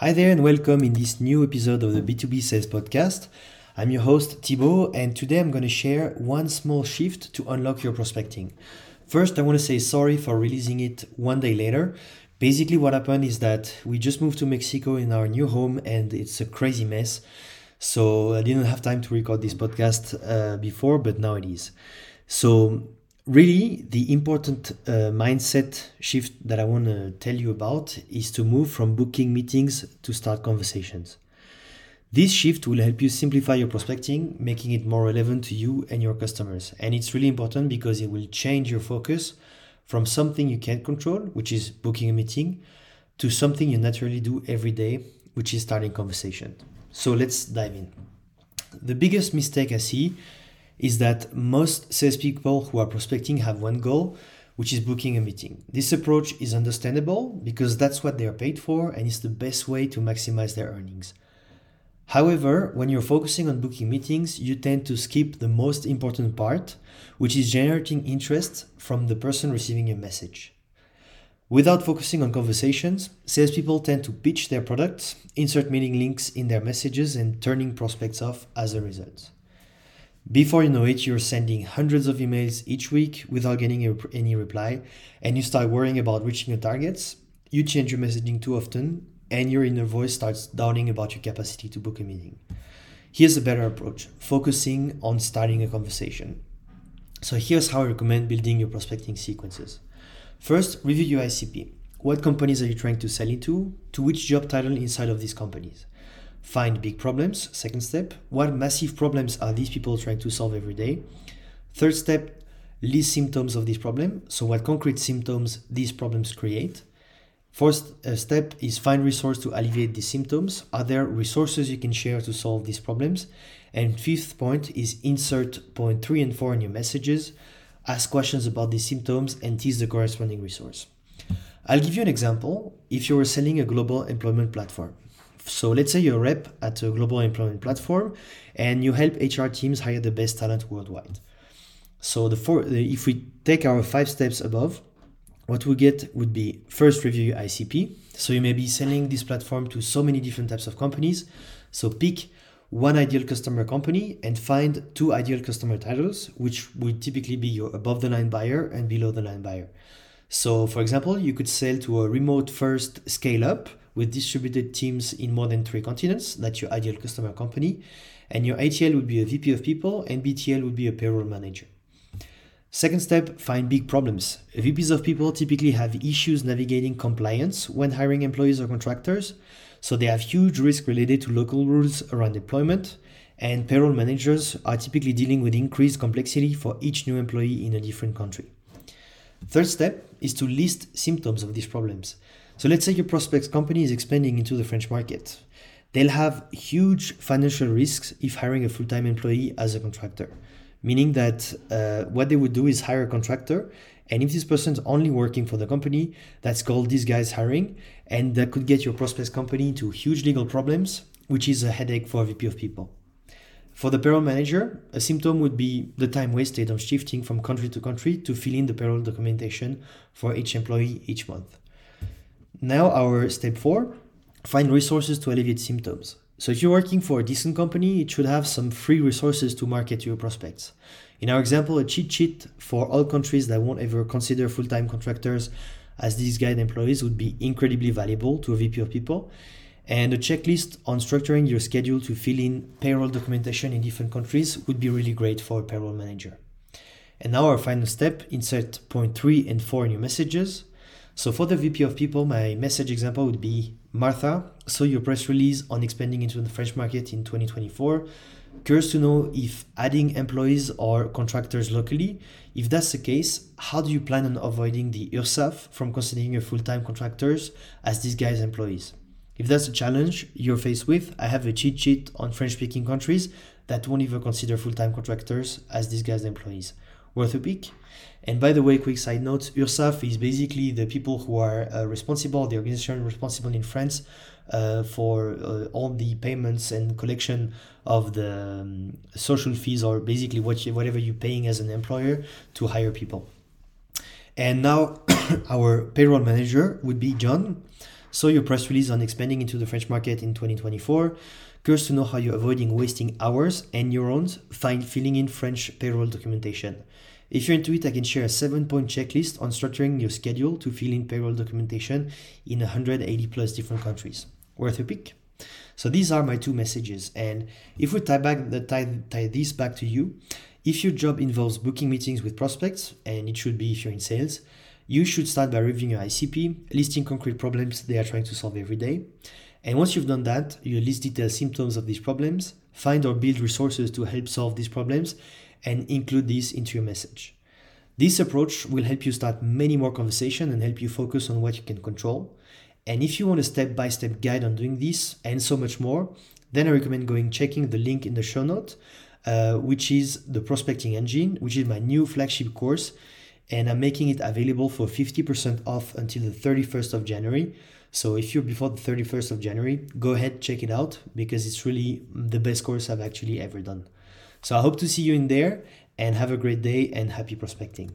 Hi there, and welcome in this new episode of the B2B Sales Podcast. I'm your host, Thibaut, and today I'm going to share one small shift to unlock your prospecting. First, I want to say sorry for releasing it one day later. Basically, what happened is that we just moved to Mexico in our new home, and it's a crazy mess. So I didn't have time to record this podcast uh, before, but now it is. So really the important uh, mindset shift that i want to tell you about is to move from booking meetings to start conversations. This shift will help you simplify your prospecting making it more relevant to you and your customers. And it's really important because it will change your focus from something you can't control which is booking a meeting to something you naturally do every day which is starting conversation. So let's dive in. The biggest mistake i see is that most salespeople who are prospecting have one goal, which is booking a meeting. This approach is understandable because that's what they are paid for and it's the best way to maximize their earnings. However, when you're focusing on booking meetings, you tend to skip the most important part, which is generating interest from the person receiving your message. Without focusing on conversations, salespeople tend to pitch their products, insert meeting links in their messages, and turning prospects off as a result. Before you know it, you're sending hundreds of emails each week without getting any reply, and you start worrying about reaching your targets. You change your messaging too often, and your inner voice starts doubting about your capacity to book a meeting. Here's a better approach focusing on starting a conversation. So, here's how I recommend building your prospecting sequences. First, review your ICP. What companies are you trying to sell into? To which job title inside of these companies? Find big problems. Second step, what massive problems are these people trying to solve every day? Third step, list symptoms of this problem. So, what concrete symptoms these problems create? Fourth uh, step is find resource to alleviate these symptoms. Are there resources you can share to solve these problems? And fifth point is insert point three and four in your messages. Ask questions about these symptoms and tease the corresponding resource. I'll give you an example. If you are selling a global employment platform, so let's say you're a rep at a global employment platform and you help HR teams hire the best talent worldwide. So the four, if we take our five steps above, what we get would be first review ICP. So you may be selling this platform to so many different types of companies. So pick one ideal customer company and find two ideal customer titles, which would typically be your above the line buyer and below the line buyer. So, for example, you could sell to a remote first scale up with distributed teams in more than three continents. That's your ideal customer company. And your ATL would be a VP of people, and BTL would be a payroll manager. Second step, find big problems. VPs of people typically have issues navigating compliance when hiring employees or contractors, so they have huge risk related to local rules around employment, and payroll managers are typically dealing with increased complexity for each new employee in a different country. Third step is to list symptoms of these problems. So let's say your prospect's company is expanding into the French market. They'll have huge financial risks if hiring a full time employee as a contractor, meaning that uh, what they would do is hire a contractor. And if this person's only working for the company, that's called disguised hiring. And that could get your prospect's company into huge legal problems, which is a headache for a VP of people. For the payroll manager, a symptom would be the time wasted on shifting from country to country to fill in the payroll documentation for each employee each month. Now, our step four find resources to alleviate symptoms. So, if you're working for a decent company, it should have some free resources to market to your prospects. In our example, a cheat sheet for all countries that won't ever consider full time contractors as disguised employees would be incredibly valuable to a VP of people. And a checklist on structuring your schedule to fill in payroll documentation in different countries would be really great for a payroll manager. And now, our final step insert point three and four in your messages. So for the VP of people, my message example would be Martha, saw your press release on expanding into the French market in 2024. Curious to know if adding employees or contractors locally. If that's the case, how do you plan on avoiding the URSSAF from considering your full-time contractors as disguised employees? If that's a challenge you're faced with, I have a cheat sheet on French-speaking countries that won't even consider full-time contractors as disguised employees worth a peek. And by the way, quick side note, URSSAF is basically the people who are uh, responsible, the organization responsible in France uh, for uh, all the payments and collection of the um, social fees or basically what you, whatever you're paying as an employer to hire people. And now our payroll manager would be John. Saw your press release on expanding into the French market in 2024. Curious to know how you're avoiding wasting hours and neurons find filling in French payroll documentation. If you're into it, I can share a seven point checklist on structuring your schedule to fill in payroll documentation in 180 plus different countries. Worth a pick? So these are my two messages. And if we tie back the tie, tie this back to you, if your job involves booking meetings with prospects, and it should be if you're in sales, you should start by reviewing your ICP, listing concrete problems they are trying to solve every day. And once you've done that, you list detailed symptoms of these problems, find or build resources to help solve these problems, and include this into your message. This approach will help you start many more conversations and help you focus on what you can control. And if you want a step by step guide on doing this and so much more, then I recommend going checking the link in the show note, uh, which is the prospecting engine, which is my new flagship course. And I'm making it available for 50% off until the 31st of January. So if you're before the 31st of January, go ahead, check it out because it's really the best course I've actually ever done. So I hope to see you in there and have a great day and happy prospecting.